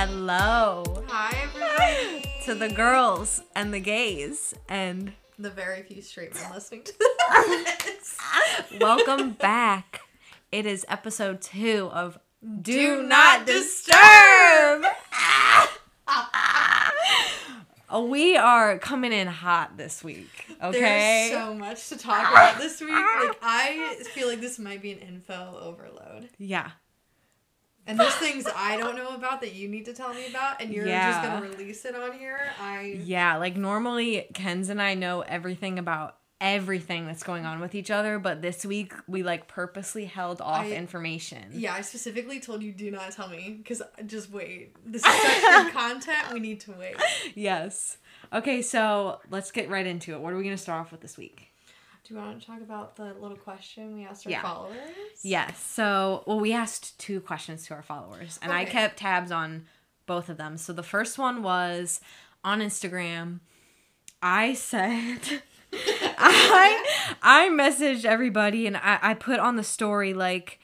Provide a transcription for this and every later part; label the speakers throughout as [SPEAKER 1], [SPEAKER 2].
[SPEAKER 1] Hello
[SPEAKER 2] Hi, everybody.
[SPEAKER 1] to the girls and the gays, and
[SPEAKER 2] the very few straight men listening to this.
[SPEAKER 1] welcome back. It is episode two of Do,
[SPEAKER 2] Do
[SPEAKER 1] Not
[SPEAKER 2] Not
[SPEAKER 1] Disturb. Oh, we are coming in hot this week. Okay.
[SPEAKER 2] There's so much to talk about this week. Like, I feel like this might be an info overload.
[SPEAKER 1] yeah.
[SPEAKER 2] And there's things I don't know about that you need to tell me about, and you're just gonna release it on here. I
[SPEAKER 1] Yeah, like normally Ken's and I know everything about everything that's going on with each other, but this week we like purposely held off
[SPEAKER 2] I-
[SPEAKER 1] information.
[SPEAKER 2] yeah, I specifically told you do not tell me because just wait. This is such good content. We need to wait.
[SPEAKER 1] Yes. Okay, so let's get right into it. What are we going to start off with this week?
[SPEAKER 2] Do you want to talk about the little question we asked our
[SPEAKER 1] Yeah.
[SPEAKER 2] followers?
[SPEAKER 1] Yes. So, well, we asked two questions to our followers, and I kept tabs on both of them. So the first one was on Instagram. I said, I I messaged everybody, and I I put on the story like,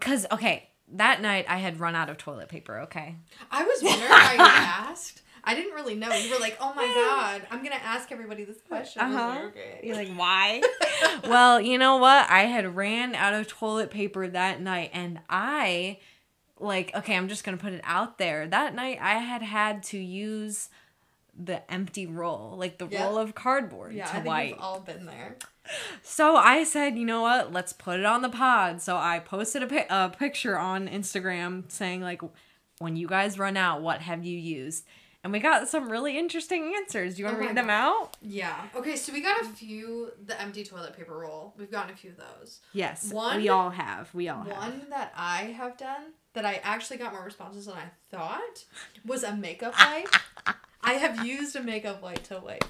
[SPEAKER 1] cause okay, that night I had run out of toilet paper. Okay.
[SPEAKER 2] I was wondering why you asked. I didn't really know. You were like, "Oh my god, I'm gonna ask everybody this question." I was like,
[SPEAKER 1] Uh-huh.
[SPEAKER 2] okay.
[SPEAKER 1] You're like, why? well, you know what? I had ran out of toilet paper that night, and I, like, okay, I'm just gonna put it out there. That night, I had had to use the empty roll, like the
[SPEAKER 2] Yeah.
[SPEAKER 1] roll of cardboard,
[SPEAKER 2] yeah,
[SPEAKER 1] to
[SPEAKER 2] I think
[SPEAKER 1] wipe.
[SPEAKER 2] we've all been there.
[SPEAKER 1] So I said, you know what? Let's put it on the pod. So I posted a, pi- a picture on Instagram saying, like, when you guys run out, what have you used? And we got some really interesting answers. Do you want
[SPEAKER 2] Oh
[SPEAKER 1] to read them
[SPEAKER 2] God.
[SPEAKER 1] out?
[SPEAKER 2] Yeah. Okay, so we got a few the empty toilet paper roll. We've gotten a few of those.
[SPEAKER 1] Yes.
[SPEAKER 2] One-
[SPEAKER 1] we all have. We all have.
[SPEAKER 2] One that I have done that I actually got more responses than I thought was a makeup wipe. I have used a makeup wipe to wipe.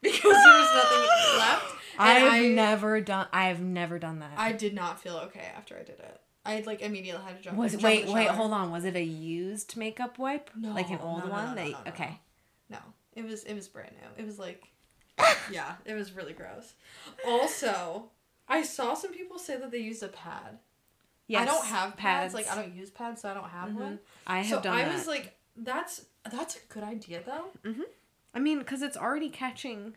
[SPEAKER 2] Because there was nothing left.
[SPEAKER 1] I've
[SPEAKER 2] I,
[SPEAKER 1] never done. I've never done that.
[SPEAKER 2] I did not feel okay after I did it. I like immediately had to jump.
[SPEAKER 1] was
[SPEAKER 2] jump
[SPEAKER 1] wait wait hold on. Was it a used makeup wipe?
[SPEAKER 2] No,
[SPEAKER 1] like an old
[SPEAKER 2] no,
[SPEAKER 1] one.
[SPEAKER 2] no, no, no,
[SPEAKER 1] okay.
[SPEAKER 2] No, it was it was brand new. It was like, yeah, it was really gross. Also, I saw some people say that they used a pad.
[SPEAKER 1] Yes.
[SPEAKER 2] I don't have pads. Like I don't use pads, so I don't have
[SPEAKER 1] Mhm.
[SPEAKER 2] one.
[SPEAKER 1] I have
[SPEAKER 2] so
[SPEAKER 1] done
[SPEAKER 2] I
[SPEAKER 1] that.
[SPEAKER 2] was like, that's that's a good idea though.
[SPEAKER 1] I mean, because it's already catching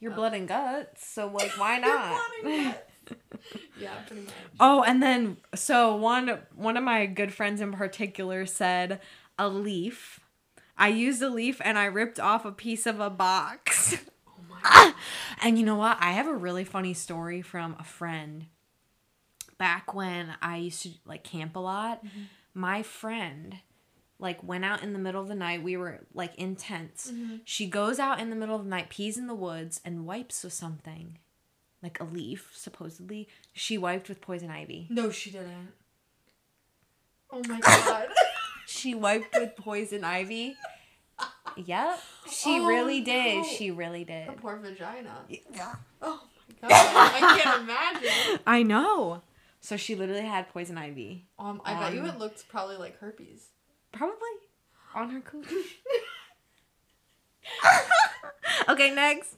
[SPEAKER 1] your
[SPEAKER 2] Oh.
[SPEAKER 1] blood and guts. So like, why not?
[SPEAKER 2] blood and guts. yeah, pretty much.
[SPEAKER 1] oh, and then so one one of my good friends in particular said a leaf. I used a leaf and I ripped off a piece of a box.
[SPEAKER 2] Oh my. God.
[SPEAKER 1] And you know what? I have a really funny story from a friend. Back when I used to like camp a lot, mm-hmm. my friend like went out in the middle of the night. We were like in tents. She goes out in the middle of the night, pees in the woods, and wipes with something. Like a leaf, supposedly. She wiped with poison ivy.
[SPEAKER 2] No, she didn't. Oh my god.
[SPEAKER 1] She wiped with poison ivy. Yep. She
[SPEAKER 2] Oh,
[SPEAKER 1] really did.
[SPEAKER 2] no.
[SPEAKER 1] She really did.
[SPEAKER 2] Poor vagina. Yeah. Oh my god. I can't imagine.
[SPEAKER 1] I know. So she literally had poison ivy.
[SPEAKER 2] Um, I bet you it looked probably like herpes.
[SPEAKER 1] Probably on her cooch. okay, next.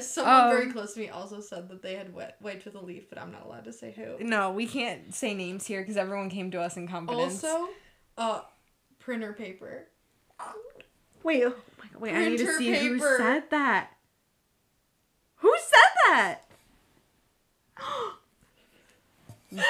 [SPEAKER 2] Someone very
[SPEAKER 1] Um,
[SPEAKER 2] close to me also said that they had wet wiped with a leaf, but I'm not allowed to say who.
[SPEAKER 1] No, we can't say names here because everyone came to us in confidence.
[SPEAKER 2] Also, uh, printer paper.
[SPEAKER 1] wait, oh my God, wait, I need to
[SPEAKER 2] Printer
[SPEAKER 1] see who said that. Who said that?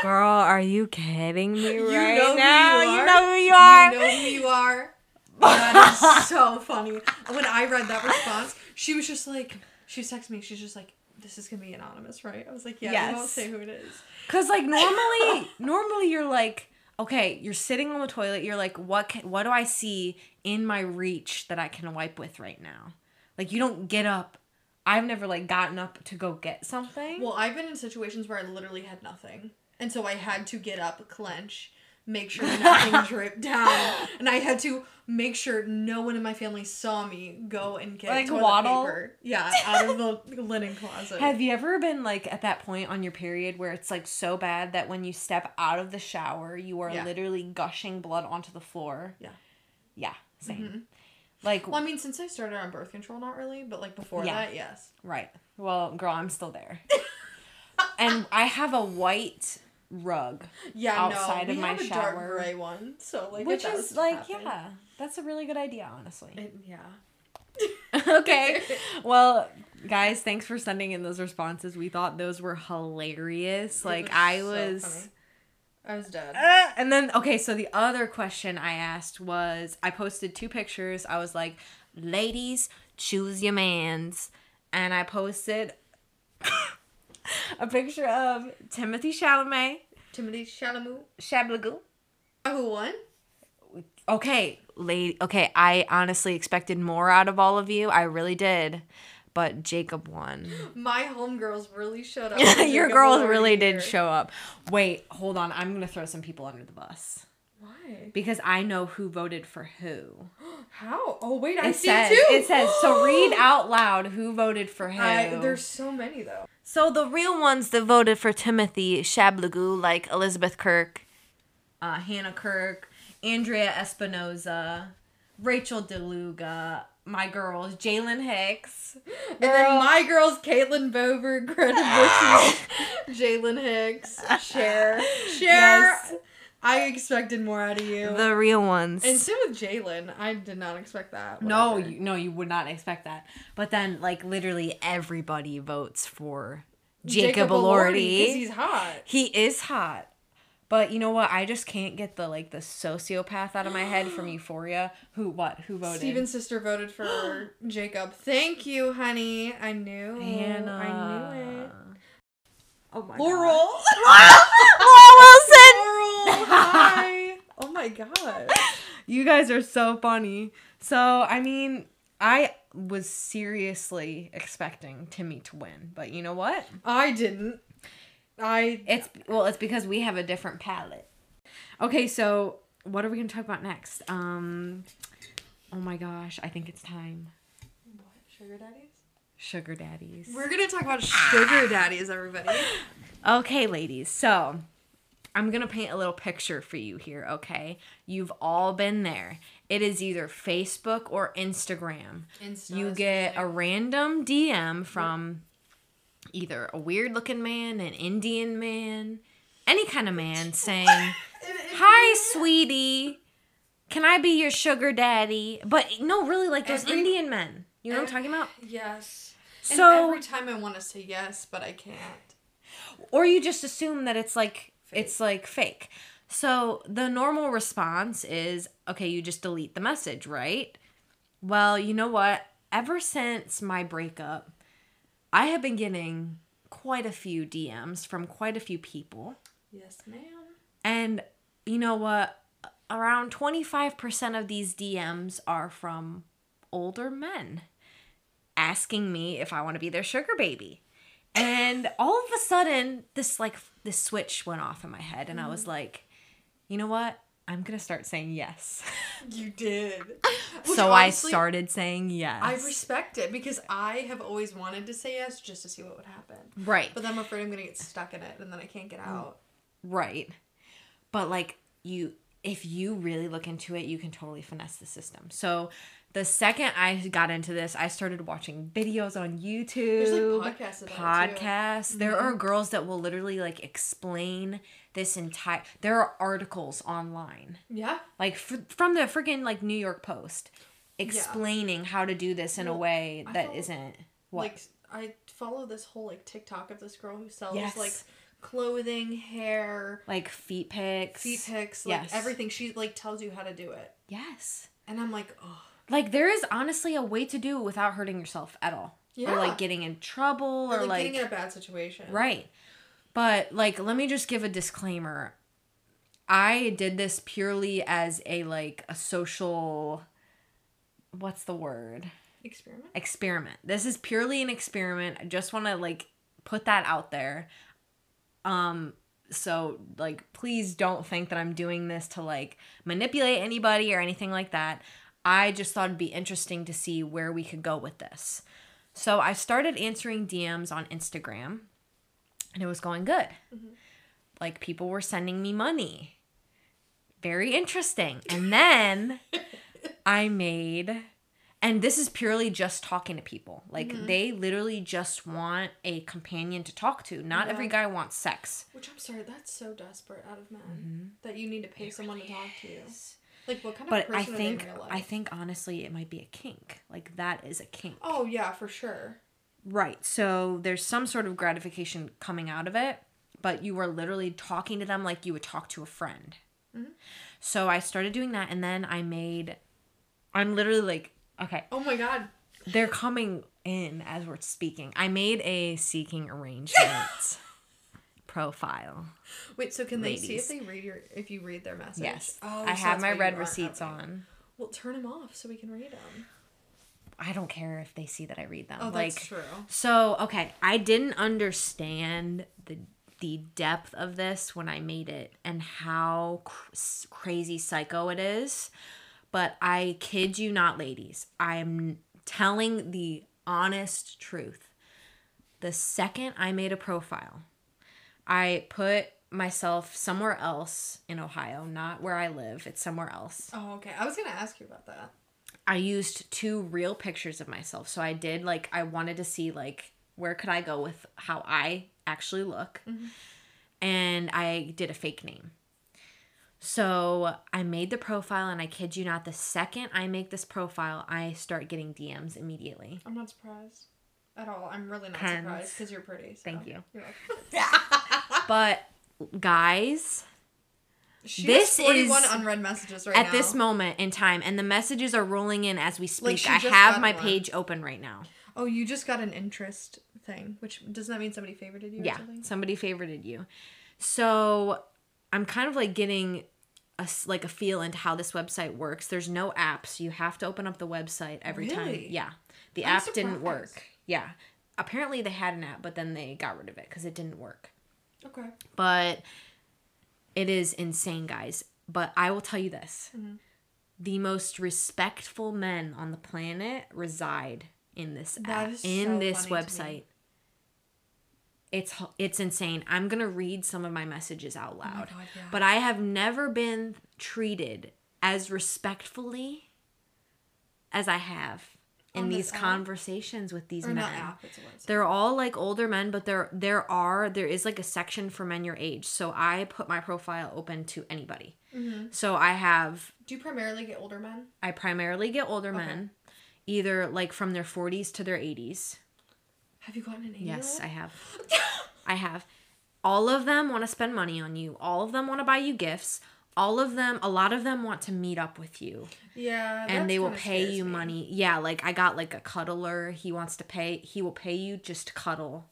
[SPEAKER 1] Girl, are you kidding me
[SPEAKER 2] You
[SPEAKER 1] right
[SPEAKER 2] know
[SPEAKER 1] now?
[SPEAKER 2] you
[SPEAKER 1] You
[SPEAKER 2] are.
[SPEAKER 1] know who you are.
[SPEAKER 2] You know who you are. That is so funny. When I read that response, she was just like, she was texting me. She's just like, "This is gonna be anonymous, right?" I was like, "Yeah, we won't say who it is."
[SPEAKER 1] Cause like normally, normally you're like, okay, you're sitting on the toilet. You're like, what? Can, what do I see in my reach that I can wipe with right now? Like you don't get up. I've never like gotten up to go get something.
[SPEAKER 2] Well, I've been in situations where I literally had nothing, and so I had to get up, clench, make sure nothing dripped down, and I had to make sure no one in my family saw me go and get
[SPEAKER 1] Like
[SPEAKER 2] toilet
[SPEAKER 1] waddle?
[SPEAKER 2] paper. Yeah, out of the linen closet.
[SPEAKER 1] Have you ever been like at that point on your period where it's like so bad that when you step out of the shower, you are
[SPEAKER 2] Yeah.
[SPEAKER 1] literally gushing blood onto the floor?
[SPEAKER 2] Yeah.
[SPEAKER 1] Yeah, same.
[SPEAKER 2] Mhm.
[SPEAKER 1] Like,
[SPEAKER 2] Well, I mean, since I started on birth control, not really, but like before
[SPEAKER 1] Yeah.
[SPEAKER 2] that, yes.
[SPEAKER 1] right. Well, girl, I'm still there. and I have a white rug.
[SPEAKER 2] Yeah,
[SPEAKER 1] outside
[SPEAKER 2] no,
[SPEAKER 1] of my shower.
[SPEAKER 2] dark gray one, so like,
[SPEAKER 1] Which is like,
[SPEAKER 2] happen-
[SPEAKER 1] yeah, that's a really good idea, honestly.
[SPEAKER 2] It- yeah.
[SPEAKER 1] okay. Well, guys, thanks for sending in those responses. We thought those were hilarious. Like
[SPEAKER 2] was
[SPEAKER 1] I
[SPEAKER 2] so
[SPEAKER 1] was
[SPEAKER 2] funny. I was dead.
[SPEAKER 1] Uh, and then okay, so the other question I asked was I posted two pictures. I was like, "Ladies, choose your mans." And I posted a picture of Timothée Chalamet,
[SPEAKER 2] Timothée Chalamet.
[SPEAKER 1] Shablagoo.
[SPEAKER 2] Who won?
[SPEAKER 1] Okay, lady. Okay, I honestly expected more out of all of you. I really did. But Jacob won.
[SPEAKER 2] My homegirls really showed up.
[SPEAKER 1] Your
[SPEAKER 2] girls
[SPEAKER 1] really did show up. Wait, hold on. I'm going to throw some people under the bus.
[SPEAKER 2] Why?
[SPEAKER 1] Because I know who voted for who.
[SPEAKER 2] How? Oh wait, I
[SPEAKER 1] It
[SPEAKER 2] see
[SPEAKER 1] says,
[SPEAKER 2] too.
[SPEAKER 1] it says, so read out loud who voted for who.
[SPEAKER 2] I, there's so many though.
[SPEAKER 1] so the real ones that voted for Timothy Shablagoo, like Elizabeth Kirk, uh, Hannah Kirk, Andrea Espinoza, Rachel DeLuga, my girls, Jalen Hicks.
[SPEAKER 2] And then my girls, Caitlin Bover, Greta Bushy, Jalen Hicks, Cher. Cher.
[SPEAKER 1] Yes.
[SPEAKER 2] I expected more out of you.
[SPEAKER 1] the real ones.
[SPEAKER 2] and same with Jalen. I did not expect that.
[SPEAKER 1] no, you, no, you would not expect that. But then, like, literally everybody votes for Jacob, Elordi.
[SPEAKER 2] because he's hot.
[SPEAKER 1] He is hot. But you know what? I just can't get the like the sociopath out of my head from Euphoria. Who what? Who voted?
[SPEAKER 2] Steven's sister voted for Jacob. Thank you, honey. I knew.
[SPEAKER 1] Hannah.
[SPEAKER 2] I knew it.
[SPEAKER 1] Oh my God.
[SPEAKER 2] Laurel.
[SPEAKER 1] Laurel Wilson.
[SPEAKER 2] Hi. Oh my god.
[SPEAKER 1] You guys are so funny. So I mean, I was seriously expecting Timmy to win, but you know what?
[SPEAKER 2] I didn't. I
[SPEAKER 1] It's well, it's because we have a different palette. Okay, so what are we gonna talk about next? Um, oh my gosh, I think it's time.
[SPEAKER 2] what? Sugar daddies?
[SPEAKER 1] Sugar daddies.
[SPEAKER 2] We're gonna talk about sugar daddies, everybody.
[SPEAKER 1] Okay, ladies. So, I'm going to paint a little picture for you here, okay? You've all been there. It is either Facebook or Instagram.
[SPEAKER 2] Insta
[SPEAKER 1] You get a random DM from either a weird looking man, an Indian man, any kind of man saying, Hi, sweetie. Can I be your sugar daddy? But no, really, like those
[SPEAKER 2] Every-
[SPEAKER 1] Indian men. You know what I'm talking about?
[SPEAKER 2] Yes.
[SPEAKER 1] So-
[SPEAKER 2] and every time I want to say yes, but I can't.
[SPEAKER 1] or you just assume that it's like it's like fake. So the normal response is okay, you just delete the message, right? Well, you know what? Ever since my breakup, I have been getting quite a few DMs from quite a few people.
[SPEAKER 2] Yes, ma'am.
[SPEAKER 1] And you know what? Around 25% of these DMs are from older men asking me if I want to be their sugar baby. And all of a sudden, this like this switch went off in my head, and I was mm-hmm. like, you know what? I'm gonna start saying yes.
[SPEAKER 2] You did.
[SPEAKER 1] so I started saying yes.
[SPEAKER 2] I respect it because I have always wanted to say yes just to see what would happen.
[SPEAKER 1] right.
[SPEAKER 2] But then I'm afraid I'm gonna get stuck in it and then I can't get mm. out.
[SPEAKER 1] Right. But like you if you really look into it, you can totally finesse the system. So the second I got into this, I started watching videos on YouTube.
[SPEAKER 2] There's like podcasts about it too.
[SPEAKER 1] podcasts. There are mm-hmm. girls that will literally like explain this entire there are articles online.
[SPEAKER 2] Yeah.
[SPEAKER 1] Like f- from the freaking like New York Post explaining how to do this in a way that isn't what
[SPEAKER 2] Like I follow this whole like TikTok of this girl who sells
[SPEAKER 1] Yes.
[SPEAKER 2] like clothing, hair,
[SPEAKER 1] like feet pics.
[SPEAKER 2] feet pics, like
[SPEAKER 1] Yes.
[SPEAKER 2] everything. She like tells you how to do it.
[SPEAKER 1] Yes.
[SPEAKER 2] And I'm like, oh
[SPEAKER 1] Like there is honestly a way to do it without hurting yourself at all. Or like getting in trouble or,
[SPEAKER 2] or like,
[SPEAKER 1] like,
[SPEAKER 2] getting in a bad situation.
[SPEAKER 1] right. But like let me just give a disclaimer. I did this purely as a like a social what's the word?
[SPEAKER 2] Experiment.
[SPEAKER 1] experiment. This is purely an experiment. I just want to like put that out there. Um so like please don't think that I'm doing this to like manipulate anybody or anything like that. I just thought it'd be interesting to see where we could go with this. So I started answering DMs on Instagram and it was going good. Like people were sending me money. Very interesting. And then I made and this is purely just talking to people. Like
[SPEAKER 2] Mm-hmm.
[SPEAKER 1] they literally just want a companion to talk to. Not every guy wants sex.
[SPEAKER 2] Which I'm sorry, that's so desperate out of men
[SPEAKER 1] Mm-hmm.
[SPEAKER 2] that you need to pay someone to talk to you. Like what kind of
[SPEAKER 1] But
[SPEAKER 2] person
[SPEAKER 1] I think
[SPEAKER 2] in real life?
[SPEAKER 1] I think honestly it might be a kink. Like that is a kink.
[SPEAKER 2] Oh yeah, for sure.
[SPEAKER 1] Right. So there's some sort of gratification coming out of it, but you were literally talking to them like you would talk to a friend.
[SPEAKER 2] Mm-hmm.
[SPEAKER 1] So I started doing that and then I made I'm literally like okay,
[SPEAKER 2] Oh my god.
[SPEAKER 1] they're coming in as we're speaking. I made a seeking arrangements profile.
[SPEAKER 2] Wait, so can they see if they read your if you read their message?
[SPEAKER 1] Yes.
[SPEAKER 2] Oh,
[SPEAKER 1] I
[SPEAKER 2] so
[SPEAKER 1] have my
[SPEAKER 2] read
[SPEAKER 1] receipts on.
[SPEAKER 2] Well, turn them off so we can read them.
[SPEAKER 1] I don't care if they see that I read them.
[SPEAKER 2] Oh,
[SPEAKER 1] like
[SPEAKER 2] that's true.
[SPEAKER 1] So, okay, I didn't understand the the depth of this when I made it and how cr- crazy psycho it is. But I kid you not, ladies. I'm telling the honest truth. The second I made a profile, I put myself somewhere else in Ohio, not where I live. It's somewhere else.
[SPEAKER 2] Oh, okay. I was gonna ask you about that.
[SPEAKER 1] I used two real pictures of myself. So I did like I wanted to see like where could I go with how I actually look. Mm-hmm. And I did a fake name. So I made the profile and I kid you not the second I make this profile, I start getting DMs immediately.
[SPEAKER 2] I'm not surprised at all. I'm really not
[SPEAKER 1] Pens.
[SPEAKER 2] surprised because you're pretty. so-
[SPEAKER 1] Thank you.
[SPEAKER 2] You're welcome.
[SPEAKER 1] But guys,
[SPEAKER 2] She
[SPEAKER 1] This
[SPEAKER 2] has 41
[SPEAKER 1] is-
[SPEAKER 2] unread messages right now.
[SPEAKER 1] at
[SPEAKER 2] now.
[SPEAKER 1] this moment in time and the messages are rolling in as we speak.
[SPEAKER 2] she
[SPEAKER 1] I have my
[SPEAKER 2] one.
[SPEAKER 1] page open right now.
[SPEAKER 2] Oh, you just got an interest thing, which does that mean somebody favorited you? Or
[SPEAKER 1] yeah
[SPEAKER 2] something?
[SPEAKER 1] somebody favorited you so i'm kind of like getting a like a feel into how this website works there's no apps you have to open up the website every time yeah the
[SPEAKER 2] I'm
[SPEAKER 1] app didn't work yeah. Apparently they had an app but then they got rid of it because it didn't work.
[SPEAKER 2] Okay.
[SPEAKER 1] but it is insane guys. But i will tell you this.
[SPEAKER 2] Mm-hmm.
[SPEAKER 1] the most respectful men on the planet reside in this
[SPEAKER 2] That
[SPEAKER 1] app in
[SPEAKER 2] so
[SPEAKER 1] this website. It's it's insane. I'm gonna read some of my messages out loud.
[SPEAKER 2] Oh God, yeah.
[SPEAKER 1] but i have never been treated as respectfully as i have in these
[SPEAKER 2] app?
[SPEAKER 1] conversations with these
[SPEAKER 2] Or
[SPEAKER 1] men
[SPEAKER 2] app,
[SPEAKER 1] they're all like older men, but there there are there is like a section for men your age. So I put my profile open to anybody.
[SPEAKER 2] Mm-hmm.
[SPEAKER 1] So I have
[SPEAKER 2] Do you primarily get older men?
[SPEAKER 1] I primarily get older men, either like from their 40s to their 80s.
[SPEAKER 2] Have you gotten an eight
[SPEAKER 1] Yes, I have. I have. All of them want to spend money on you. All of them want to buy you gifts. All of them, a lot of them want to meet up with you
[SPEAKER 2] Yeah.
[SPEAKER 1] and they will pay you
[SPEAKER 2] me.
[SPEAKER 1] money. Yeah, like I got like a cuddler. He wants to pay, he will pay you just to cuddle.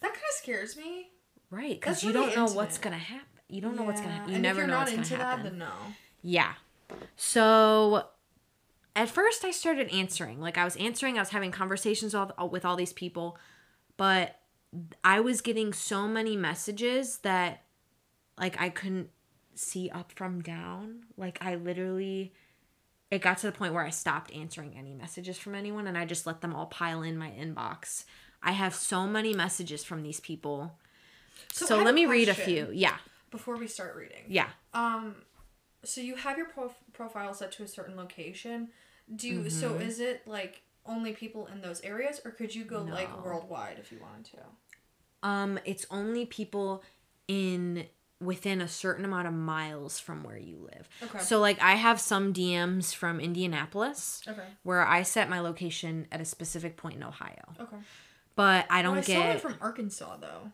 [SPEAKER 2] That kind of scares me.
[SPEAKER 1] Right, because you don't know what's gonna happen. You don't know what's gonna happen. You
[SPEAKER 2] and
[SPEAKER 1] never
[SPEAKER 2] if you're
[SPEAKER 1] know
[SPEAKER 2] not
[SPEAKER 1] what's
[SPEAKER 2] into
[SPEAKER 1] gonna happen.
[SPEAKER 2] that, then no.
[SPEAKER 1] Yeah. So at first I started answering. Like I was answering, I was having conversations all, with all these people, but I was getting so many messages that like I couldn't see up from down. Like I literally it got to the point where I stopped answering any messages from anyone and I just let them all pile in my inbox. I have so many messages from these people.
[SPEAKER 2] So
[SPEAKER 1] So, let me read a few. Yeah.
[SPEAKER 2] Before we start reading.
[SPEAKER 1] Yeah.
[SPEAKER 2] Um, so you have your prof- profile set to a certain location. Do you, so
[SPEAKER 1] Mm-hmm.
[SPEAKER 2] is it like only people in those areas, or could you go
[SPEAKER 1] No.
[SPEAKER 2] like worldwide if you wanted to?
[SPEAKER 1] Um, it's only people in within a certain amount of miles from where you live.
[SPEAKER 2] Okay.
[SPEAKER 1] So like I have some DMs from Indianapolis
[SPEAKER 2] Okay.
[SPEAKER 1] where I set my location at a specific point in Ohio.
[SPEAKER 2] Okay.
[SPEAKER 1] But I don't
[SPEAKER 2] I saw
[SPEAKER 1] get
[SPEAKER 2] from Arkansas though.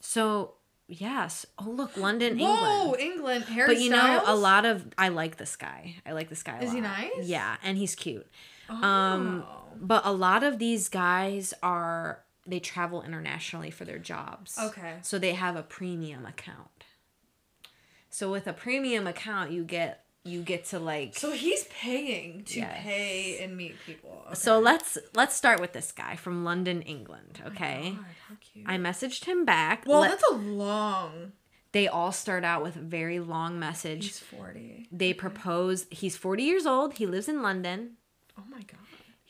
[SPEAKER 1] So yes. Oh look, London, England.
[SPEAKER 2] Whoa,
[SPEAKER 1] England.
[SPEAKER 2] England. Harry
[SPEAKER 1] But you know, a lot of I like this guy. I like this guy a
[SPEAKER 2] Is he nice?
[SPEAKER 1] Yeah, and he's cute.
[SPEAKER 2] Oh.
[SPEAKER 1] Um, But a lot of these guys are they travel internationally for their jobs.
[SPEAKER 2] Okay.
[SPEAKER 1] So they have a premium account. So with a premium account, you get you get to like
[SPEAKER 2] so he's paying to
[SPEAKER 1] Yes.
[SPEAKER 2] pay and meet people. Okay.
[SPEAKER 1] So let's let's start with this guy from London, England, oh okay?
[SPEAKER 2] God, how cute.
[SPEAKER 1] I messaged him back.
[SPEAKER 2] well,
[SPEAKER 1] Let-
[SPEAKER 2] that's a long.
[SPEAKER 1] they all start out with a very long message.
[SPEAKER 2] He's forty.
[SPEAKER 1] They propose he's 40 years old, he lives in London.
[SPEAKER 2] Oh my god.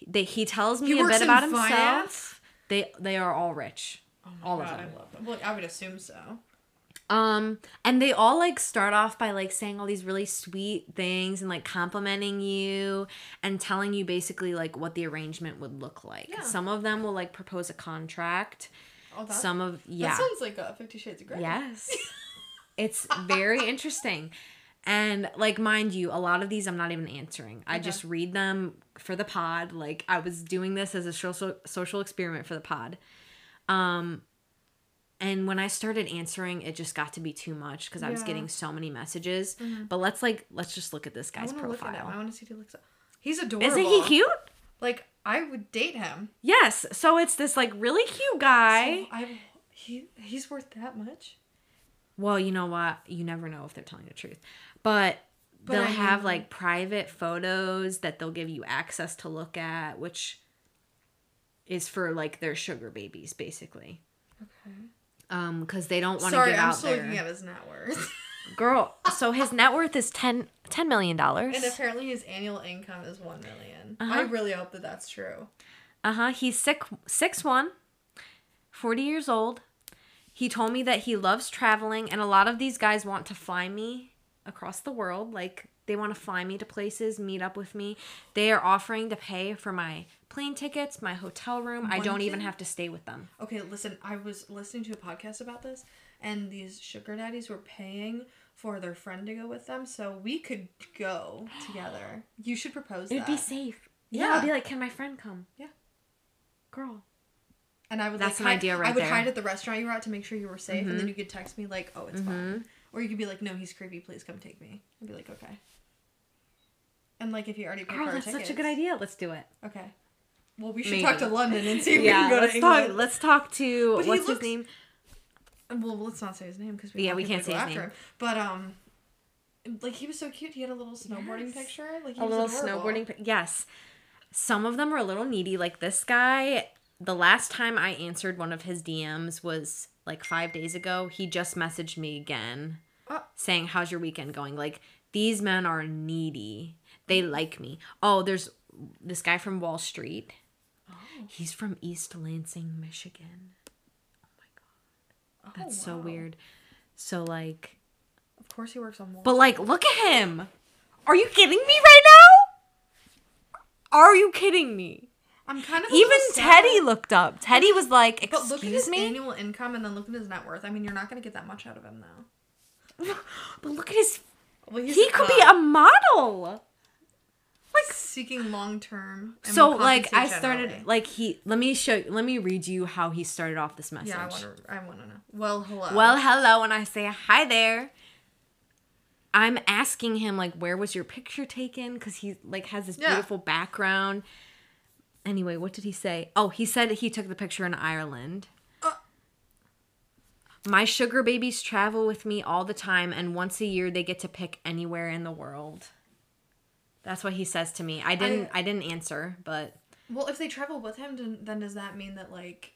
[SPEAKER 1] They he tells me
[SPEAKER 2] He
[SPEAKER 1] a bit about himself.
[SPEAKER 2] finance?
[SPEAKER 1] They they are all rich.
[SPEAKER 2] Oh my
[SPEAKER 1] All
[SPEAKER 2] god,
[SPEAKER 1] of them.
[SPEAKER 2] I love them. Well, I would assume so.
[SPEAKER 1] Um, and they all like start off by like saying all these really sweet things and like complimenting you and telling you basically like what the arrangement would look like.
[SPEAKER 2] Yeah.
[SPEAKER 1] Some of them will like propose a contract.
[SPEAKER 2] Oh, that,
[SPEAKER 1] Some of yeah.
[SPEAKER 2] that sounds like a Fifty Shades of Grey.
[SPEAKER 1] Yes. it's very interesting. And like mind you, a lot of these I'm not even answering. I just read them for the pod. Like I was doing this as a social social experiment for the pod. Um and when I started answering, it just got to be too much because I was getting so many messages. Mm-hmm. But let's like let's just look at this guy's
[SPEAKER 2] look at. I want to see he looks. He's adorable.
[SPEAKER 1] Isn't he cute?
[SPEAKER 2] Like I would date him.
[SPEAKER 1] Yes. So it's this like really cute guy.
[SPEAKER 2] So I he he's worth that much.
[SPEAKER 1] Well, you know what? You never know if they're telling the truth. But,
[SPEAKER 2] But
[SPEAKER 1] they'll
[SPEAKER 2] I
[SPEAKER 1] have like private photos that they'll give you access to look at, which is for like their sugar babies, basically.
[SPEAKER 2] Okay.
[SPEAKER 1] Um, because they don't want to
[SPEAKER 2] Sorry,
[SPEAKER 1] give
[SPEAKER 2] I'm
[SPEAKER 1] out
[SPEAKER 2] still looking at his net worth.
[SPEAKER 1] girl. So his net worth is 10, $10 million.
[SPEAKER 2] and apparently his annual income is one million.
[SPEAKER 1] Uh-huh.
[SPEAKER 2] I really hope that that's true.
[SPEAKER 1] Uh huh. He's six six one, 40 years old. He told me that he loves traveling, and a lot of these guys want to fly me across the world. Like they want to fly me to places, meet up with me. They are offering to pay for my plane tickets, my hotel room. I don't even have to stay with them.
[SPEAKER 2] Okay, listen, I was listening to a podcast about this, and these sugar daddies were paying for their friend to go with them, so we could go together. You should propose
[SPEAKER 1] It'd
[SPEAKER 2] that.
[SPEAKER 1] be safe. Yeah,
[SPEAKER 2] I'd
[SPEAKER 1] be like, can my friend come?
[SPEAKER 2] Yeah.
[SPEAKER 1] Girl.
[SPEAKER 2] and I would
[SPEAKER 1] That's
[SPEAKER 2] like
[SPEAKER 1] an
[SPEAKER 2] hide,
[SPEAKER 1] idea right
[SPEAKER 2] I would
[SPEAKER 1] there. Mm-hmm.
[SPEAKER 2] hide at the restaurant you were at to make sure you were safe, and then you could text me like, "Oh, it's fine," or you could be like, "No, he's creepy. Please come take me." I'd be like, "Okay." And like if you already paid
[SPEAKER 1] Girl,
[SPEAKER 2] for
[SPEAKER 1] that's
[SPEAKER 2] tickets,
[SPEAKER 1] such a good idea. Let's do it.
[SPEAKER 2] Okay. Well, we should
[SPEAKER 1] Maybe.
[SPEAKER 2] talk to London and see if
[SPEAKER 1] yeah,
[SPEAKER 2] we can go
[SPEAKER 1] let's
[SPEAKER 2] to
[SPEAKER 1] talk.
[SPEAKER 2] England.
[SPEAKER 1] Let's talk to
[SPEAKER 2] But
[SPEAKER 1] what's
[SPEAKER 2] looks-
[SPEAKER 1] his name?
[SPEAKER 2] Well, let's not say his name because we
[SPEAKER 1] Yeah, we can't say his
[SPEAKER 2] after
[SPEAKER 1] name.
[SPEAKER 2] him. But um, like he was so cute. He had a little snowboarding
[SPEAKER 1] Yes.
[SPEAKER 2] picture. Like he
[SPEAKER 1] a
[SPEAKER 2] was
[SPEAKER 1] little
[SPEAKER 2] adorable.
[SPEAKER 1] snowboarding. pic- Yes, some of them are a little needy. Like this guy. The last time I answered one of his DMs was like five days ago. He just messaged me again,
[SPEAKER 2] Oh.
[SPEAKER 1] saying, "How's your weekend going?" Like these men are needy. They like me. Oh, there's this guy from Wall Street.
[SPEAKER 2] Oh.
[SPEAKER 1] He's from East Lansing, Michigan.
[SPEAKER 2] Oh, my god.
[SPEAKER 1] That's so oh,
[SPEAKER 2] wow.
[SPEAKER 1] weird. So like,
[SPEAKER 2] Of course, he works on Wall.
[SPEAKER 1] but like, look at him. Are you kidding me right now? Are you kidding me?
[SPEAKER 2] I'm kind of
[SPEAKER 1] Even
[SPEAKER 2] little sad.
[SPEAKER 1] Teddy looked up. Teddy was like,
[SPEAKER 2] But look at his
[SPEAKER 1] me,"
[SPEAKER 2] annual income and then look at his net worth. I mean, you're not gonna get that much out of him though.
[SPEAKER 1] but look at his.
[SPEAKER 2] Well,
[SPEAKER 1] He could be a model.
[SPEAKER 2] Seeking long term.
[SPEAKER 1] So like, I started like he. Let me show. Let me read you how he started off this message.
[SPEAKER 2] Yeah, I want to. I want to know. Well, hello.
[SPEAKER 1] Well, hello, and I say hi there. I'm asking him like, where was your picture taken? Because he like has this
[SPEAKER 2] Yeah.
[SPEAKER 1] beautiful background. Anyway, what did he say? Oh, he said he took the picture in Ireland.
[SPEAKER 2] Uh.
[SPEAKER 1] My sugar babies travel with me all the time, and once a year they get to pick anywhere in the world. That's what he says to me. I didn't. I, didn't answer, but
[SPEAKER 2] well, if they travel with him, then, then does that mean that like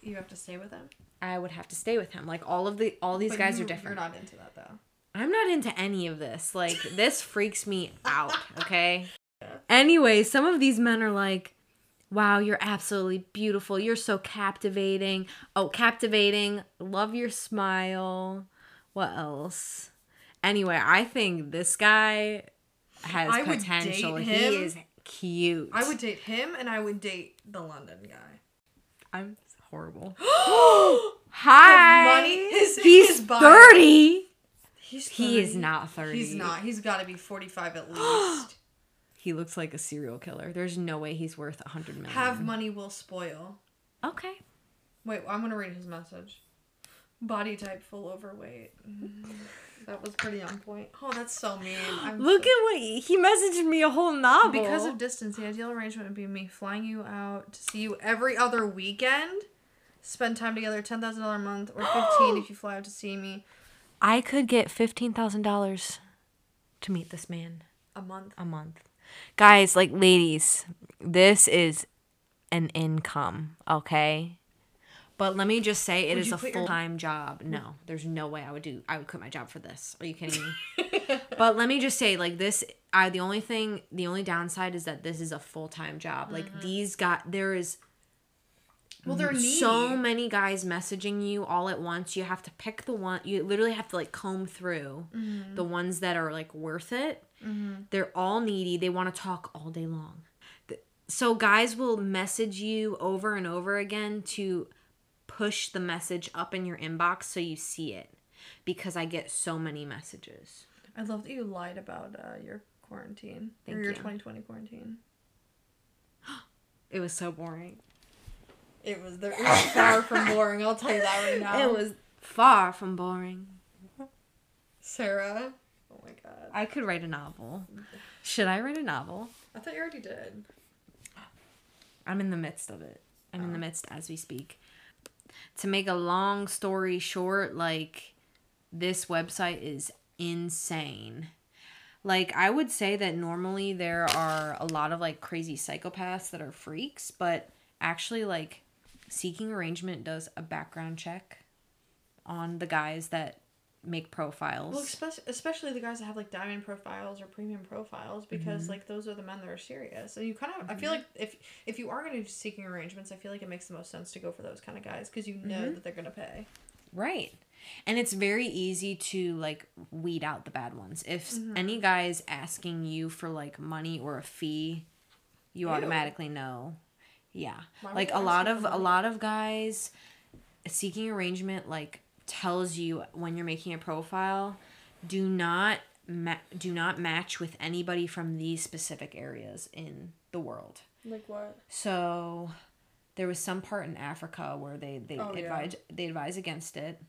[SPEAKER 2] you have to stay with him?
[SPEAKER 1] I would have to stay with him. Like all of the all these
[SPEAKER 2] But
[SPEAKER 1] guys
[SPEAKER 2] you-
[SPEAKER 1] are different.
[SPEAKER 2] You're not into that though.
[SPEAKER 1] I'm not into any of this. Like, this freaks me out, okay? Anyway, some of these men are like, wow, you're absolutely beautiful. You're so captivating. Oh, captivating. Love your smile. What else? Anyway, I think this guy has
[SPEAKER 2] I would
[SPEAKER 1] potential. He is cute.
[SPEAKER 2] I would date him, and I would date the London guy.
[SPEAKER 1] I'm horrible. Hi.
[SPEAKER 2] money- his-
[SPEAKER 1] He's
[SPEAKER 2] his bio.
[SPEAKER 1] 30.
[SPEAKER 2] He's
[SPEAKER 1] He is not 30.
[SPEAKER 2] He's not. He's got to be 45 at least.
[SPEAKER 1] He looks like a serial killer. There's no way he's worth a hundred million.
[SPEAKER 2] Have money will spoil.
[SPEAKER 1] okay.
[SPEAKER 2] Wait, I'm gonna read his message. Body type full overweight. Mm-hmm. That was pretty on point. Oh, that's so mean. I'm
[SPEAKER 1] Look
[SPEAKER 2] so-
[SPEAKER 1] at what he he messaged me a whole novel.
[SPEAKER 2] because of distance, the ideal arrangement would be me flying you out to see you every other weekend. Spend time together, ten thousand dollar a month, or fifteen if you fly out to see me
[SPEAKER 1] I could get fifteen thousand dollars to meet this man
[SPEAKER 2] a month.
[SPEAKER 1] a month. Guys, like ladies, this is an income, okay? But let me just say, it
[SPEAKER 2] Would
[SPEAKER 1] is a full time job. No, there's no way I would do. I would quit my job for this. Are you kidding me? but let me just say, like this, I the only thing, the only downside is that this is a full time job. Like these got there is
[SPEAKER 2] Well, they're needy.
[SPEAKER 1] so many guys messaging you all at once. You have to pick the one. You literally have to like comb through
[SPEAKER 2] Mm-hmm.
[SPEAKER 1] the ones that are like worth it. They're all needy. They want to talk all day long. So guys will message you over and over again to push the message up in your inbox so you see it. Because I get so many messages.
[SPEAKER 2] I love that you lied about uh, your quarantine
[SPEAKER 1] Thank
[SPEAKER 2] or your
[SPEAKER 1] you.
[SPEAKER 2] 2020 quarantine.
[SPEAKER 1] It was so boring.
[SPEAKER 2] It was there. It was far from boring. I'll tell you that right now.
[SPEAKER 1] It was far from boring.
[SPEAKER 2] Sarah. Oh my god.
[SPEAKER 1] I could write a novel. Should I write a novel?
[SPEAKER 2] I thought you already did.
[SPEAKER 1] I'm in the midst of it. I'm in the midst as we speak. To make a long story short, like this website is insane. Like I would say that normally there are a lot of like crazy psychopaths that are freaks, but actually like seeking arrangement does a background check on the guys that make profiles.
[SPEAKER 2] Well, especially, especially the guys that have like diamond profiles or premium profiles, because mm-hmm. like those are the men that are serious. And you kind of, I feel mm-hmm. like if if you are going to be seeking arrangements, I feel like it makes the most sense to go for those kind of guys because you know mm-hmm. that they're going to pay.
[SPEAKER 1] Right. And it's very easy to like weed out the bad ones. If any guy is asking you for like money or a fee, you
[SPEAKER 2] Ew.
[SPEAKER 1] automatically know. Yeah.
[SPEAKER 2] Why
[SPEAKER 1] like a lot of a lot of guys seeking arrangement like tells you when you're making a profile, do not ma- do not match with anybody from these specific areas in the world.
[SPEAKER 2] Like what?
[SPEAKER 1] So there was some part in Africa where they they
[SPEAKER 2] Oh, yeah.
[SPEAKER 1] advise they advise against it.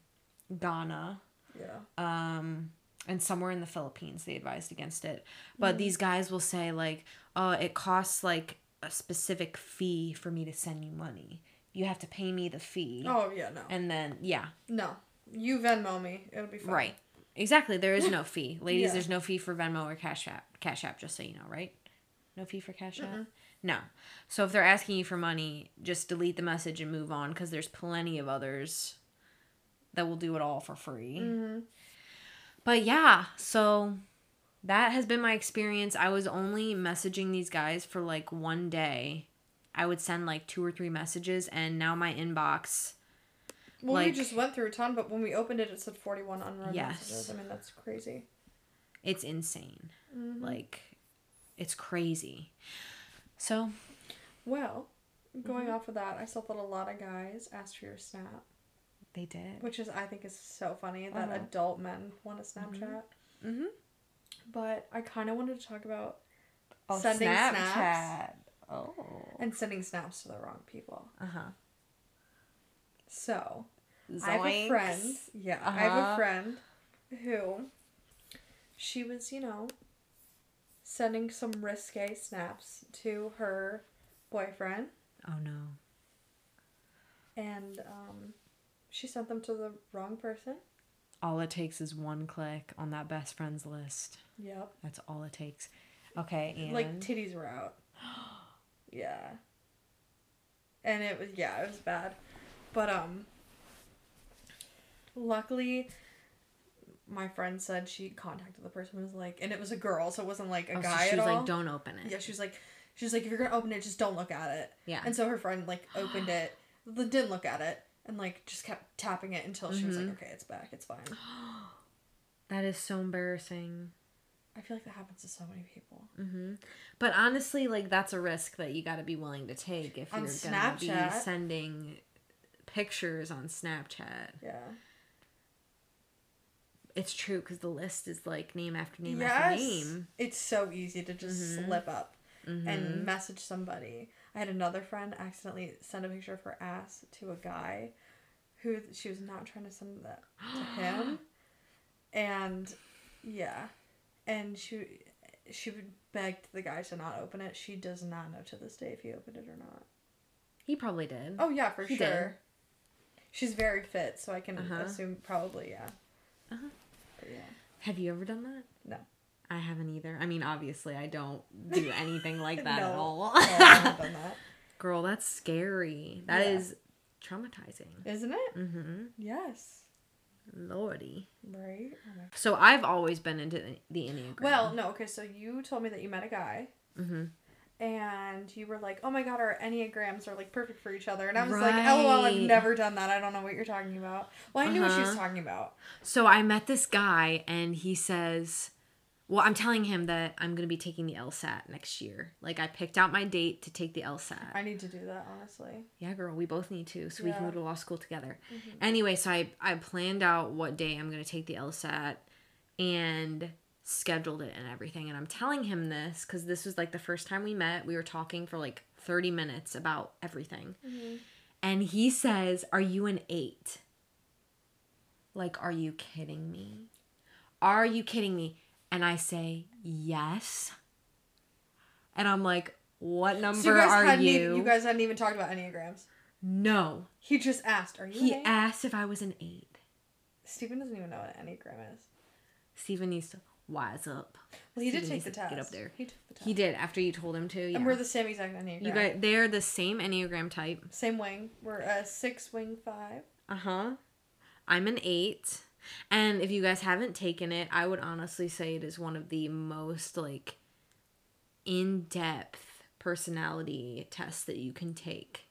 [SPEAKER 1] Ghana,
[SPEAKER 2] Yeah.
[SPEAKER 1] um, and somewhere in the Philippines they advised against it. But
[SPEAKER 2] Mm.
[SPEAKER 1] these guys will say like, "Oh, it costs like a specific fee for me to send you money. You have to pay me the fee."
[SPEAKER 2] Oh yeah, no,
[SPEAKER 1] And then yeah,
[SPEAKER 2] no. You Venmo me, it'll be fine.
[SPEAKER 1] right. Exactly. There is no fee. Ladies,
[SPEAKER 2] Yeah.
[SPEAKER 1] there's no fee for Venmo or Cash App. Cash App, just so you know, right? No fee for Cash App? No. So if they're asking you for money, just delete the message and move on because there's plenty of others that will do it all for free.
[SPEAKER 2] Mm-hmm.
[SPEAKER 1] But yeah, so that has been my experience. I was only messaging these guys for like one day. I would send like two or three messages, and now my inbox.
[SPEAKER 2] Well, we just went through a ton, but when we opened it, it said forty-one unread
[SPEAKER 1] Yes.
[SPEAKER 2] messages. I mean, that's crazy.
[SPEAKER 1] It's insane.
[SPEAKER 2] Mm-hmm.
[SPEAKER 1] Like, it's crazy. So,
[SPEAKER 2] Well, going
[SPEAKER 1] Mm-hmm.
[SPEAKER 2] off of that, I saw that a lot of guys asked for your snap,
[SPEAKER 1] they did.
[SPEAKER 2] which is I think is so funny that
[SPEAKER 1] Uh-huh.
[SPEAKER 2] adult men want a Snapchat.
[SPEAKER 1] Mm-hmm.
[SPEAKER 2] But I kind of wanted to talk about sending snaps
[SPEAKER 1] Oh.
[SPEAKER 2] and sending snaps to the wrong people.
[SPEAKER 1] Uh huh.
[SPEAKER 2] So I have a friend. Yeah, I have
[SPEAKER 1] Uh-huh.
[SPEAKER 2] a friend who she was, you know, sending some risque snaps to her boyfriend,
[SPEAKER 1] Oh no.
[SPEAKER 2] and um, she sent them to the wrong person.
[SPEAKER 1] All it takes is one click on that best friends list.
[SPEAKER 2] Yep.
[SPEAKER 1] That's all it takes. Okay, and
[SPEAKER 2] Like titties were out. yeah. And it was yeah, it was bad. But um luckily my friend said she contacted the person who was like and it was a girl, so it wasn't like a
[SPEAKER 1] Oh, so
[SPEAKER 2] guy
[SPEAKER 1] she
[SPEAKER 2] at
[SPEAKER 1] was
[SPEAKER 2] all.
[SPEAKER 1] like, "Don't open it."
[SPEAKER 2] Yeah, she was like she was like if you're gonna open it, just don't look at it.
[SPEAKER 1] Yeah.
[SPEAKER 2] And so her friend like opened it, didn't look at it, and like just kept tapping it until she was like,
[SPEAKER 1] Mhm.
[SPEAKER 2] Okay, it's back, it's fine.
[SPEAKER 1] That is so embarrassing.
[SPEAKER 2] I feel like that happens to so many people.
[SPEAKER 1] hmm But honestly, like that's a risk that you got to be willing to take if
[SPEAKER 2] On
[SPEAKER 1] you're gonna be sending pictures on Snapchat.
[SPEAKER 2] Yeah.
[SPEAKER 1] It's true because the list is like name after name after name.
[SPEAKER 2] It's so easy to just
[SPEAKER 1] Mhm.
[SPEAKER 2] slip up
[SPEAKER 1] Mhm.
[SPEAKER 2] and message somebody. I had another friend accidentally send a picture of her ass to a guy who she was not trying to send that to him. And yeah. And she she would beg the guy to not open it. She does not know to this day if he opened it or not.
[SPEAKER 1] He probably did.
[SPEAKER 2] Oh yeah, for
[SPEAKER 1] He
[SPEAKER 2] sure.
[SPEAKER 1] did.
[SPEAKER 2] She's very fit, so I can
[SPEAKER 1] Uh-huh.
[SPEAKER 2] assume probably yeah.
[SPEAKER 1] Uh-huh.
[SPEAKER 2] Yeah.
[SPEAKER 1] Have you ever done that?
[SPEAKER 2] No.
[SPEAKER 1] I haven't either. I mean, obviously, I don't do anything like that at all.
[SPEAKER 2] No, I haven't done that.
[SPEAKER 1] Girl, that's scary. That
[SPEAKER 2] Yeah.
[SPEAKER 1] is traumatizing.
[SPEAKER 2] Isn't it?
[SPEAKER 1] Mm-hmm.
[SPEAKER 2] Yes.
[SPEAKER 1] Lordy.
[SPEAKER 2] Right? Oh
[SPEAKER 1] So I've always been into the Enneagram.
[SPEAKER 2] Well, no, okay, so you told me that you met a guy
[SPEAKER 1] mm-hmm.
[SPEAKER 2] And you were like, "Oh my god, our enneagrams are like perfect for each other," and I was like, "LOL, I've never done that. I don't know what you're talking about." Well, I knew what she was
[SPEAKER 1] Uh-huh.
[SPEAKER 2] talking about.
[SPEAKER 1] So I met this guy and he says, well, I'm telling him that I'm going to be taking the LSAT next year. Like I picked out my date to take the LSAT.
[SPEAKER 2] I need to do that honestly.
[SPEAKER 1] Yeah, girl, we both need to, so we can go to law school together.
[SPEAKER 2] Mm-hmm.
[SPEAKER 1] Anyway, so I I planned out what day I'm gonna take the LSAT and scheduled it and everything. And I'm telling him this because this was like the first time we met. We were talking for like 30 minutes about everything,
[SPEAKER 2] Mm-hmm.
[SPEAKER 1] and he says, "Are you an eight? Like, are you kidding me? Are you kidding me?" And I say, "Yes." And I'm like, "What number
[SPEAKER 2] So you
[SPEAKER 1] are you?"
[SPEAKER 2] Even, you guys hadn't even talked about enneagrams.
[SPEAKER 1] no.
[SPEAKER 2] He just asked, "Are you?"
[SPEAKER 1] He asked if I was an eight.
[SPEAKER 2] Stephen doesn't even know what an enneagram is.
[SPEAKER 1] Stephen needs to wise up.
[SPEAKER 2] Well, he did take the test.
[SPEAKER 1] get up there.
[SPEAKER 2] He took the test.
[SPEAKER 1] He did after you told him to. Yeah.
[SPEAKER 2] And we're the same exact enneagram.
[SPEAKER 1] you guys, they're the same enneagram type.
[SPEAKER 2] same wing. We're a six wing five.
[SPEAKER 1] Uh huh. I'm an eight, and if you guys haven't taken it, I would honestly say it is one of the most like in depth personality tests that you can take.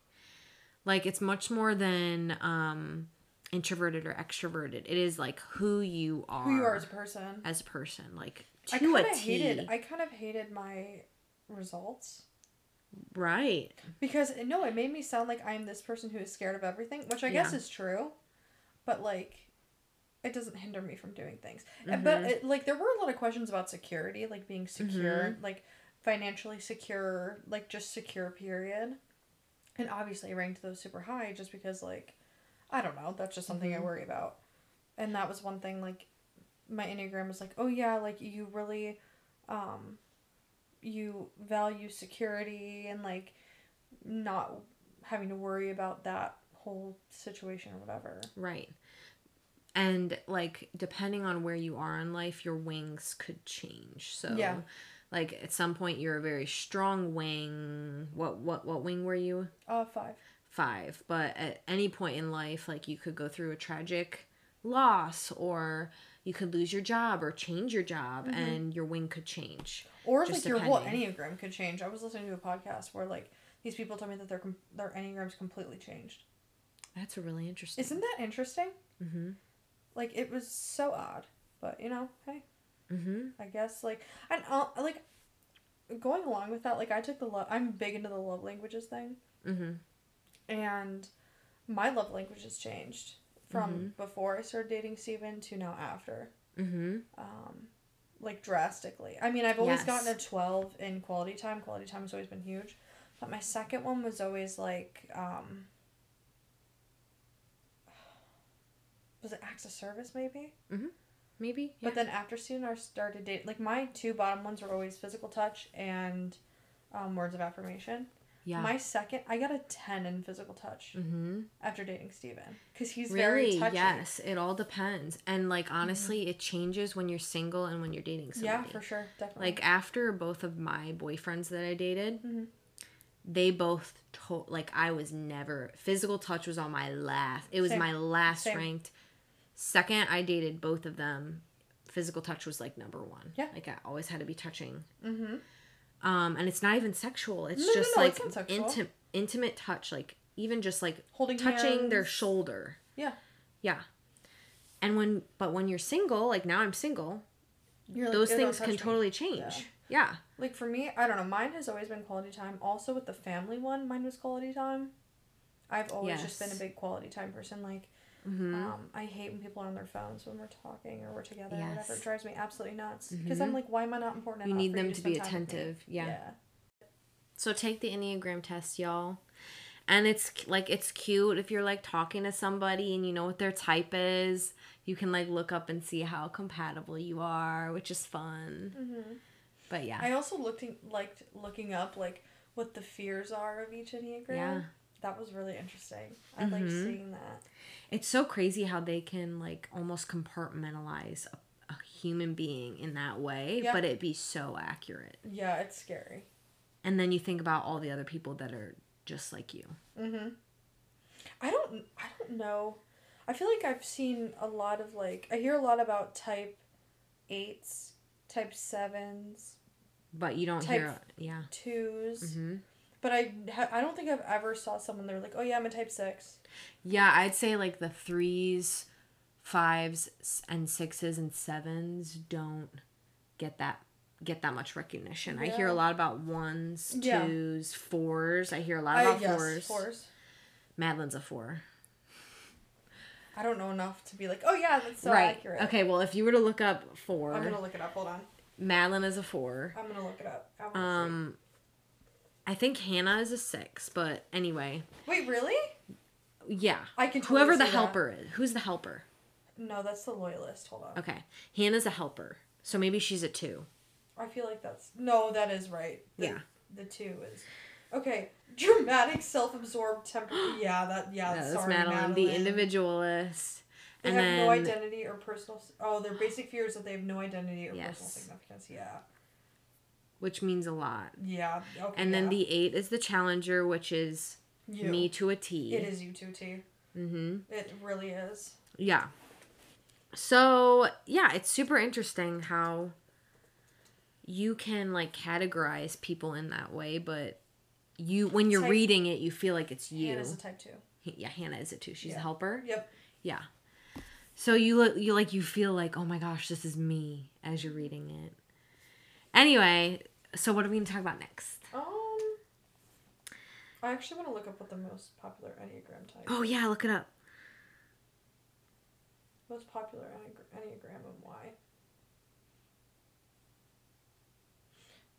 [SPEAKER 1] Like it's much more than um introverted or extroverted. It is like who you are.
[SPEAKER 2] Who you are as a person.
[SPEAKER 1] as a person, like
[SPEAKER 2] I
[SPEAKER 1] to
[SPEAKER 2] kind
[SPEAKER 1] a
[SPEAKER 2] of hated. I kind of hated my results
[SPEAKER 1] right.
[SPEAKER 2] because no, it made me sound like I'm this person who is scared of everything, which I guess is true, but like, it doesn't hinder me from doing things. And But mm-hmm. it, like, there were a lot of questions about security, like being secure, mm-hmm. like financially secure, like just secure. Period. And obviously, I ranked those super high just because, like, I don't know. That's just something I worry about. And that was one thing. Like, my enneagram was like, oh yeah, like you really, um, you value security and like not having to worry about that whole situation or whatever.
[SPEAKER 1] Right. And like depending on where you are in life, your wings could change. So
[SPEAKER 2] Yeah.
[SPEAKER 1] like at some point you're a very strong wing. What what what wing were you?
[SPEAKER 2] Uh, five.
[SPEAKER 1] 5. But at any point in life like you could go through a tragic loss or you could lose your job or change your job and your wing could change.
[SPEAKER 2] Or like your whole enneagram could change. I was listening to a podcast where like these people told me that their their enneagrams completely changed.
[SPEAKER 1] That's really interesting.
[SPEAKER 2] Isn't that interesting?
[SPEAKER 1] Mhm.
[SPEAKER 2] Like it was so odd, but you know, hey,
[SPEAKER 1] Mhm.
[SPEAKER 2] I guess like and uh, like going along with that, like I took the love. I'm big into the love languages thing,
[SPEAKER 1] Mhm.
[SPEAKER 2] And my love language has changed from
[SPEAKER 1] Mm-hmm.
[SPEAKER 2] before I started dating Steven to now after.
[SPEAKER 1] Mhm.
[SPEAKER 2] um, like drastically. I mean, I've always
[SPEAKER 1] Yes.
[SPEAKER 2] gotten a 12 in quality time. Quality time has always been huge. But my second one was always like, um, was it acts of service maybe?
[SPEAKER 1] Maybe.
[SPEAKER 2] But then after soon I started dating, like my two bottom ones were always physical touch and um, words of affirmation.
[SPEAKER 1] Yeah.
[SPEAKER 2] My second, I got a 10 in physical touch
[SPEAKER 1] mhm.
[SPEAKER 2] after dating Steven. Because he's very
[SPEAKER 1] Really?
[SPEAKER 2] touchy.
[SPEAKER 1] Yes, it all depends. And like honestly, it changes when you're single and when you're dating somebody.
[SPEAKER 2] Yeah, for sure. Definitely.
[SPEAKER 1] Like after both of my boyfriends that I dated,
[SPEAKER 2] Mhm.
[SPEAKER 1] they both told like I was never physical touch was on my last. It was
[SPEAKER 2] Same.
[SPEAKER 1] my last
[SPEAKER 2] Same.
[SPEAKER 1] ranked. Second, I dated both of them. Physical touch was like number one.
[SPEAKER 2] Yeah.
[SPEAKER 1] Like I always had to be touching.
[SPEAKER 2] mm-hmm.
[SPEAKER 1] Um, and it's not even sexual. It's
[SPEAKER 2] No, no,
[SPEAKER 1] just
[SPEAKER 2] no,
[SPEAKER 1] like
[SPEAKER 2] it's not
[SPEAKER 1] intimate, intimate touch. Like even just like
[SPEAKER 2] Holding
[SPEAKER 1] touching their shoulder.
[SPEAKER 2] Yeah.
[SPEAKER 1] Yeah. And when, but when you're single, like now I'm single,
[SPEAKER 2] You're like,
[SPEAKER 1] those
[SPEAKER 2] "Ew,
[SPEAKER 1] things can
[SPEAKER 2] me."
[SPEAKER 1] totally change.
[SPEAKER 2] Yeah.
[SPEAKER 1] Yeah.
[SPEAKER 2] Like for me, I don't know. Mine has always been quality time. Also with the family one, mine was quality time. I've always just been a big quality time person. Like,
[SPEAKER 1] hmm
[SPEAKER 2] um, I hate when people are on their phones when we're talking or we're together or whatever. It drives me absolutely nuts. Because I'm like, why am I not important
[SPEAKER 1] You
[SPEAKER 2] enough
[SPEAKER 1] need
[SPEAKER 2] for
[SPEAKER 1] them
[SPEAKER 2] you
[SPEAKER 1] to
[SPEAKER 2] spend
[SPEAKER 1] be
[SPEAKER 2] time with me?
[SPEAKER 1] attentive. Yeah.
[SPEAKER 2] Yeah.
[SPEAKER 1] So take the Enneagram test, y'all. And it's like it's cute if you're like talking to somebody and you know what their type is. You can like look up and see how compatible you are, which is fun.
[SPEAKER 2] Mm-hmm.
[SPEAKER 1] But yeah.
[SPEAKER 2] I also looked in, liked looking up like what the fears are of each enneagram.
[SPEAKER 1] Yeah.
[SPEAKER 2] That was really interesting. I like
[SPEAKER 1] Mhm.
[SPEAKER 2] seeing that.
[SPEAKER 1] It's so crazy how they can like almost compartmentalize a, a human being in that way,
[SPEAKER 2] Yeah.
[SPEAKER 1] but it be so accurate.
[SPEAKER 2] Yeah, it's scary.
[SPEAKER 1] And then you think about all the other people that are just like you.
[SPEAKER 2] Mm-hmm. I don't. I don't know. I feel like I've seen a lot of like. I hear a lot about type eights, type sevens,
[SPEAKER 1] but you don't
[SPEAKER 2] Type
[SPEAKER 1] hear yeah
[SPEAKER 2] 2s
[SPEAKER 1] hmm
[SPEAKER 2] But I ha- I don't think I've ever saw someone they're like, oh yeah, I'm a type six.
[SPEAKER 1] yeah i'd say like the threes fives and sixes and sevens don't get that get that much recognition i hear a lot about ones
[SPEAKER 2] Yeah.
[SPEAKER 1] twos fours i hear a lot
[SPEAKER 2] I
[SPEAKER 1] about
[SPEAKER 2] yes,
[SPEAKER 1] fours
[SPEAKER 2] fours.
[SPEAKER 1] madeline's a four
[SPEAKER 2] I don't know enough to be like, oh yeah, that's so
[SPEAKER 1] right
[SPEAKER 2] accurate.
[SPEAKER 1] okay well if you were to look up 4
[SPEAKER 2] I'm gonna look it up. Hold on.
[SPEAKER 1] madeline is a four
[SPEAKER 2] I'm gonna look it up. I wanna see.
[SPEAKER 1] um i think hannah is a six but anyway
[SPEAKER 2] Wait, really?
[SPEAKER 1] yeah
[SPEAKER 2] I can. Totally
[SPEAKER 1] whoever the helper is who's the helper
[SPEAKER 2] No, that's the loyalist. Hold on.
[SPEAKER 1] okay hannah's a helper so maybe she's a two
[SPEAKER 2] I feel like that's no. That is right. The,
[SPEAKER 1] Yeah.
[SPEAKER 2] The two is. Okay. Dramatic, self-absorbed, temper. Yeah. That. Yeah.
[SPEAKER 1] that's
[SPEAKER 2] sorry,
[SPEAKER 1] madeline,
[SPEAKER 2] Madeline.
[SPEAKER 1] the individualist
[SPEAKER 2] They
[SPEAKER 1] and
[SPEAKER 2] have
[SPEAKER 1] then
[SPEAKER 2] no identity or personal. Oh, their basic fear is that they have no identity or personal significance. Yeah.
[SPEAKER 1] Which means a lot
[SPEAKER 2] Yeah. Okay.
[SPEAKER 1] and then
[SPEAKER 2] yeah.
[SPEAKER 1] the eight is the challenger which is
[SPEAKER 2] you.
[SPEAKER 1] me to a t
[SPEAKER 2] It is you to a T.
[SPEAKER 1] mm-hmm
[SPEAKER 2] It really is.
[SPEAKER 1] yeah so yeah it's super interesting how you can like categorize people in that way but you when you're
[SPEAKER 2] Type-
[SPEAKER 1] reading it you feel like it's you
[SPEAKER 2] Hannah's a type two.
[SPEAKER 1] yeah hannah is it too she's a helper
[SPEAKER 2] Yep.
[SPEAKER 1] yeah so you look you like you feel like oh my gosh this is me as you're reading it anyway so what are we gonna talk about next
[SPEAKER 2] Um. I actually want to look up what the most popular Enneagram type.
[SPEAKER 1] oh yeah look it up
[SPEAKER 2] Most popular Enneagram and why.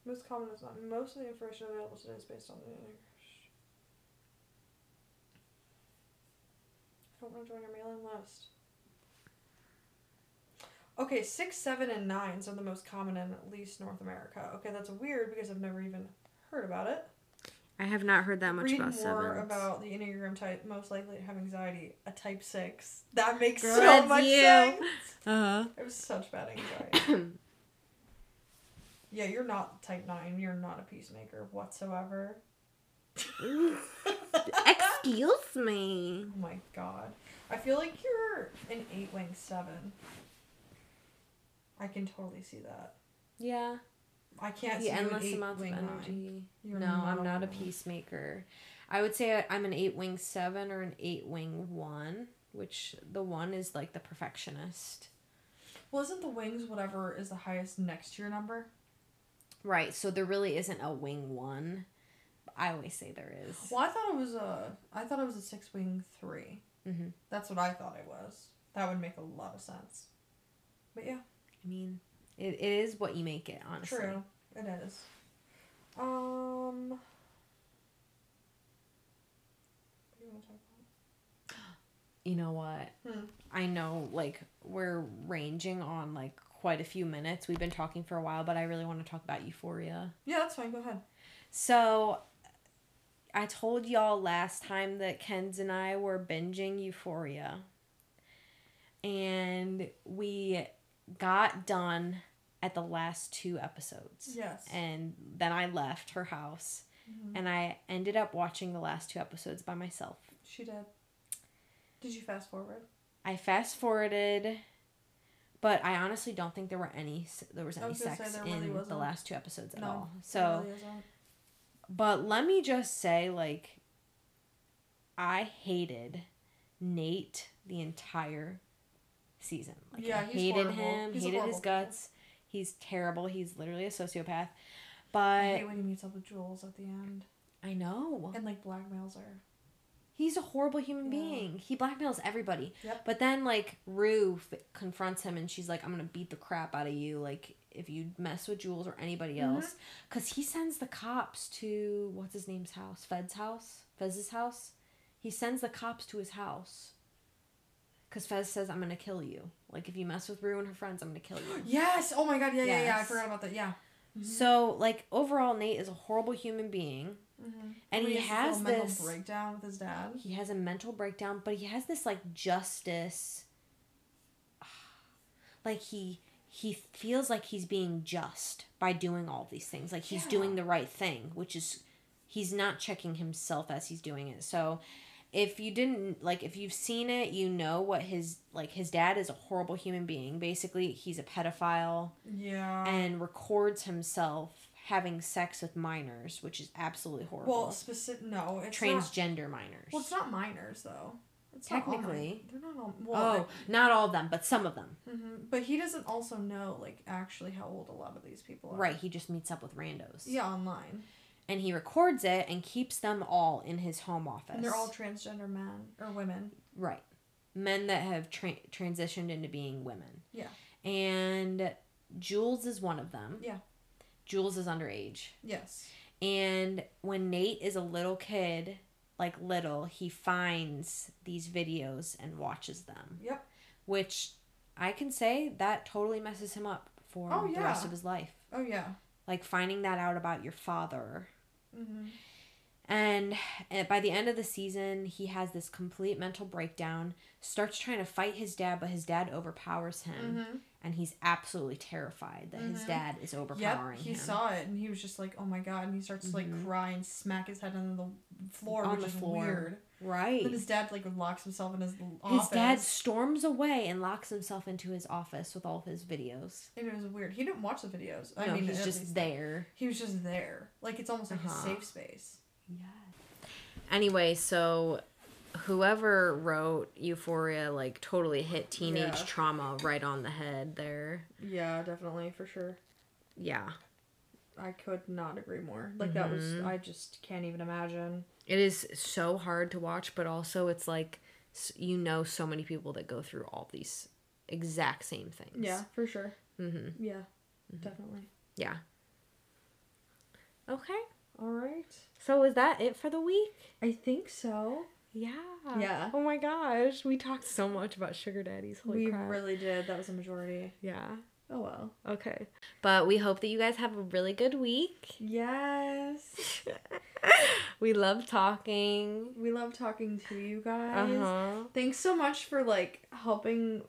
[SPEAKER 2] Most common is not. Most of the information available today is based on the Enneagram. I don't want to join your mailing list. Okay, six, seven, and nines are the most common in at least North America. Okay, that's weird because I've never even heard about it.
[SPEAKER 1] i have not heard that much
[SPEAKER 2] Read
[SPEAKER 1] about
[SPEAKER 2] more about the Enneagram type most likely to have anxiety. A type six. That makes
[SPEAKER 1] Girl,
[SPEAKER 2] so much
[SPEAKER 1] you.
[SPEAKER 2] sense.
[SPEAKER 1] uh-huh
[SPEAKER 2] It was such bad anxiety. yeah, you're not type nine. You're not a peacemaker whatsoever.
[SPEAKER 1] excuse me
[SPEAKER 2] Oh my god. I feel like you're an eight wing seven. I can totally see that.
[SPEAKER 1] yeah
[SPEAKER 2] I can't
[SPEAKER 1] the
[SPEAKER 2] see you an
[SPEAKER 1] endless amounts of energy no
[SPEAKER 2] not
[SPEAKER 1] i'm not a peacemaker i would say i'm an eight wing seven or an eight wing one which the one is like the perfectionist
[SPEAKER 2] Well, isn't the wings whatever is the highest next to your number?
[SPEAKER 1] right so there really isn't a wing one i always say there is
[SPEAKER 2] Well, I thought it was a. I thought it was a six wing 3
[SPEAKER 1] mm-hmm.
[SPEAKER 2] That's what I thought it was. That would make a lot of sense. But yeah.
[SPEAKER 1] I mean it, it is what you make it honestly
[SPEAKER 2] True, it is. Um. You want to talk
[SPEAKER 1] you know what?
[SPEAKER 2] Hmm.
[SPEAKER 1] I know like we're ranging on like quite a few minutes. We've been talking for a while, but I really want to talk about Euphoria.
[SPEAKER 2] Yeah, that's fine. Go ahead.
[SPEAKER 1] So I told y'all last time that Ken's and I were binging Euphoria. And we got done at the last two episodes.
[SPEAKER 2] Yes.
[SPEAKER 1] And then I left her house
[SPEAKER 2] Mhm.
[SPEAKER 1] and I ended up watching the last two episodes by myself.
[SPEAKER 2] She did. Did you fast forward?
[SPEAKER 1] I fast forwarded, but I honestly don't think there were any there was any sex in
[SPEAKER 2] really
[SPEAKER 1] the last two episodes at
[SPEAKER 2] No,
[SPEAKER 1] all. So,
[SPEAKER 2] really
[SPEAKER 1] but let me just say, like, I hated Nate the entire season. Like,
[SPEAKER 2] Yeah,
[SPEAKER 1] I
[SPEAKER 2] he's
[SPEAKER 1] hated him,
[SPEAKER 2] He's
[SPEAKER 1] hated his guts. He's terrible. He's literally a sociopath.
[SPEAKER 2] I
[SPEAKER 1] But
[SPEAKER 2] hate when he meets up with Jules at the end
[SPEAKER 1] I know
[SPEAKER 2] and like blackmails her.
[SPEAKER 1] he's a horrible human
[SPEAKER 2] Yeah.
[SPEAKER 1] being. He blackmails everybody.
[SPEAKER 2] Yep.
[SPEAKER 1] But then like Rue confronts him and she's like, "I'm gonna beat the crap out of you. Like if you mess with Jules or anybody
[SPEAKER 2] Mhm.
[SPEAKER 1] else, because he sends the cops to what's his name's house, Fed's house, Fez's house. He sends the cops to his house. Cause Fez says, "I'm gonna kill you. Like if you mess with Rue and her friends, I'm gonna kill you."
[SPEAKER 2] Yes. Oh my god. Yeah, yeah, yeah. I
[SPEAKER 1] Yes.
[SPEAKER 2] forgot about that. Yeah. Mhm.
[SPEAKER 1] So like overall, Nate is a horrible human being.
[SPEAKER 2] Mm-hmm.
[SPEAKER 1] And he has
[SPEAKER 2] this little
[SPEAKER 1] this-
[SPEAKER 2] mental breakdown with his dad.
[SPEAKER 1] he has a mental breakdown but he has this like justice like he he feels like he's being just by doing all these things like he's
[SPEAKER 2] Yeah.
[SPEAKER 1] doing the right thing which is he's not checking himself as he's doing it so if you didn't like if you've seen it you know what his like his dad is a horrible human being basically he's a pedophile
[SPEAKER 2] Yeah.
[SPEAKER 1] and records himself having sex with minors, which is absolutely horrible.
[SPEAKER 2] Well, specific no, it's not.
[SPEAKER 1] Transgender minors.
[SPEAKER 2] Well, it's not minors though. It's not all
[SPEAKER 1] Technically.
[SPEAKER 2] they're not all. Well,
[SPEAKER 1] oh, not all of them, but some of them.
[SPEAKER 2] hmm but he doesn't also know like actually how old a lot of these people are.
[SPEAKER 1] Right. He just meets up with randos.
[SPEAKER 2] Yeah, online,
[SPEAKER 1] And he records it and keeps them all in his home office.
[SPEAKER 2] and they're all transgender men or women.
[SPEAKER 1] right. Men that have tra- transitioned into being women.
[SPEAKER 2] Yeah.
[SPEAKER 1] And Jules is one of them.
[SPEAKER 2] Yeah.
[SPEAKER 1] Jules is underage.
[SPEAKER 2] Yes.
[SPEAKER 1] And when Nate is a little kid, like little, he finds these videos and watches them.
[SPEAKER 2] Yep.
[SPEAKER 1] Which I can say that totally messes him up for
[SPEAKER 2] Oh,
[SPEAKER 1] the rest of his life.
[SPEAKER 2] Oh yeah.
[SPEAKER 1] Like finding that out about your father.
[SPEAKER 2] Mm-hmm.
[SPEAKER 1] And uh, by the end of the season, he has this complete mental breakdown, starts trying to fight his dad, but his dad overpowers him.
[SPEAKER 2] Mm-hmm.
[SPEAKER 1] And he's absolutely terrified that his
[SPEAKER 2] Mhm.
[SPEAKER 1] dad is
[SPEAKER 2] Yep.
[SPEAKER 1] overpowering
[SPEAKER 2] He
[SPEAKER 1] him.
[SPEAKER 2] He saw it and he was just like, "Oh my god!" And he starts to like
[SPEAKER 1] Mhm.
[SPEAKER 2] cry and smack his head on the floor,
[SPEAKER 1] On
[SPEAKER 2] which
[SPEAKER 1] the
[SPEAKER 2] is
[SPEAKER 1] floor.
[SPEAKER 2] weird.
[SPEAKER 1] Right.
[SPEAKER 2] But his dad like locks himself in his l-
[SPEAKER 1] His dad storms away and locks himself into his office with all of his videos.
[SPEAKER 2] And it was weird. He didn't watch the videos. I
[SPEAKER 1] no,
[SPEAKER 2] mean,
[SPEAKER 1] he's just there.
[SPEAKER 2] He was just there. Like it's almost like
[SPEAKER 1] Uh-huh.
[SPEAKER 2] a safe space.
[SPEAKER 1] Yeah. Anyway, so whoever wrote Euphoria like totally hit teenage
[SPEAKER 2] Yeah.
[SPEAKER 1] trauma right on the head there.
[SPEAKER 2] Yeah, definitely for sure.
[SPEAKER 1] Yeah.
[SPEAKER 2] I could not agree more. Like that was
[SPEAKER 1] Mhm.
[SPEAKER 2] I just can't even imagine.
[SPEAKER 1] It is so hard to watch, but also it's like you know so many people that go through all these exact same things.
[SPEAKER 2] Yeah, for sure.
[SPEAKER 1] Mm-hmm.
[SPEAKER 2] Yeah, definitely.
[SPEAKER 1] Yeah. Okay.
[SPEAKER 2] All right.
[SPEAKER 1] So is that it for the week?
[SPEAKER 2] I think so.
[SPEAKER 1] Yeah.
[SPEAKER 2] Yeah.
[SPEAKER 1] Oh my gosh, we talked so much about sugar daddies. Holy
[SPEAKER 2] we
[SPEAKER 1] crap.
[SPEAKER 2] really did. That was a majority.
[SPEAKER 1] yeah.
[SPEAKER 2] Oh well.
[SPEAKER 1] Okay. But we hope that you guys have a really good week.
[SPEAKER 2] Yes.
[SPEAKER 1] we love talking.
[SPEAKER 2] we love talking to you guys.
[SPEAKER 1] huh.
[SPEAKER 2] Thanks so much for like helping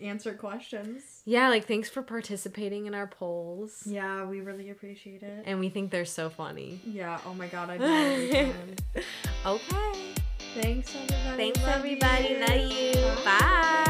[SPEAKER 2] answer questions.
[SPEAKER 1] Yeah, like thanks for participating in our polls.
[SPEAKER 2] Yeah, we really appreciate it.
[SPEAKER 1] And we think they're so funny.
[SPEAKER 2] Yeah, oh my god, I do
[SPEAKER 1] okay.
[SPEAKER 2] Thanks everybody.
[SPEAKER 1] Thanks
[SPEAKER 2] Love
[SPEAKER 1] everybody.
[SPEAKER 2] you.
[SPEAKER 1] Love you.
[SPEAKER 2] Bye.
[SPEAKER 1] Bye.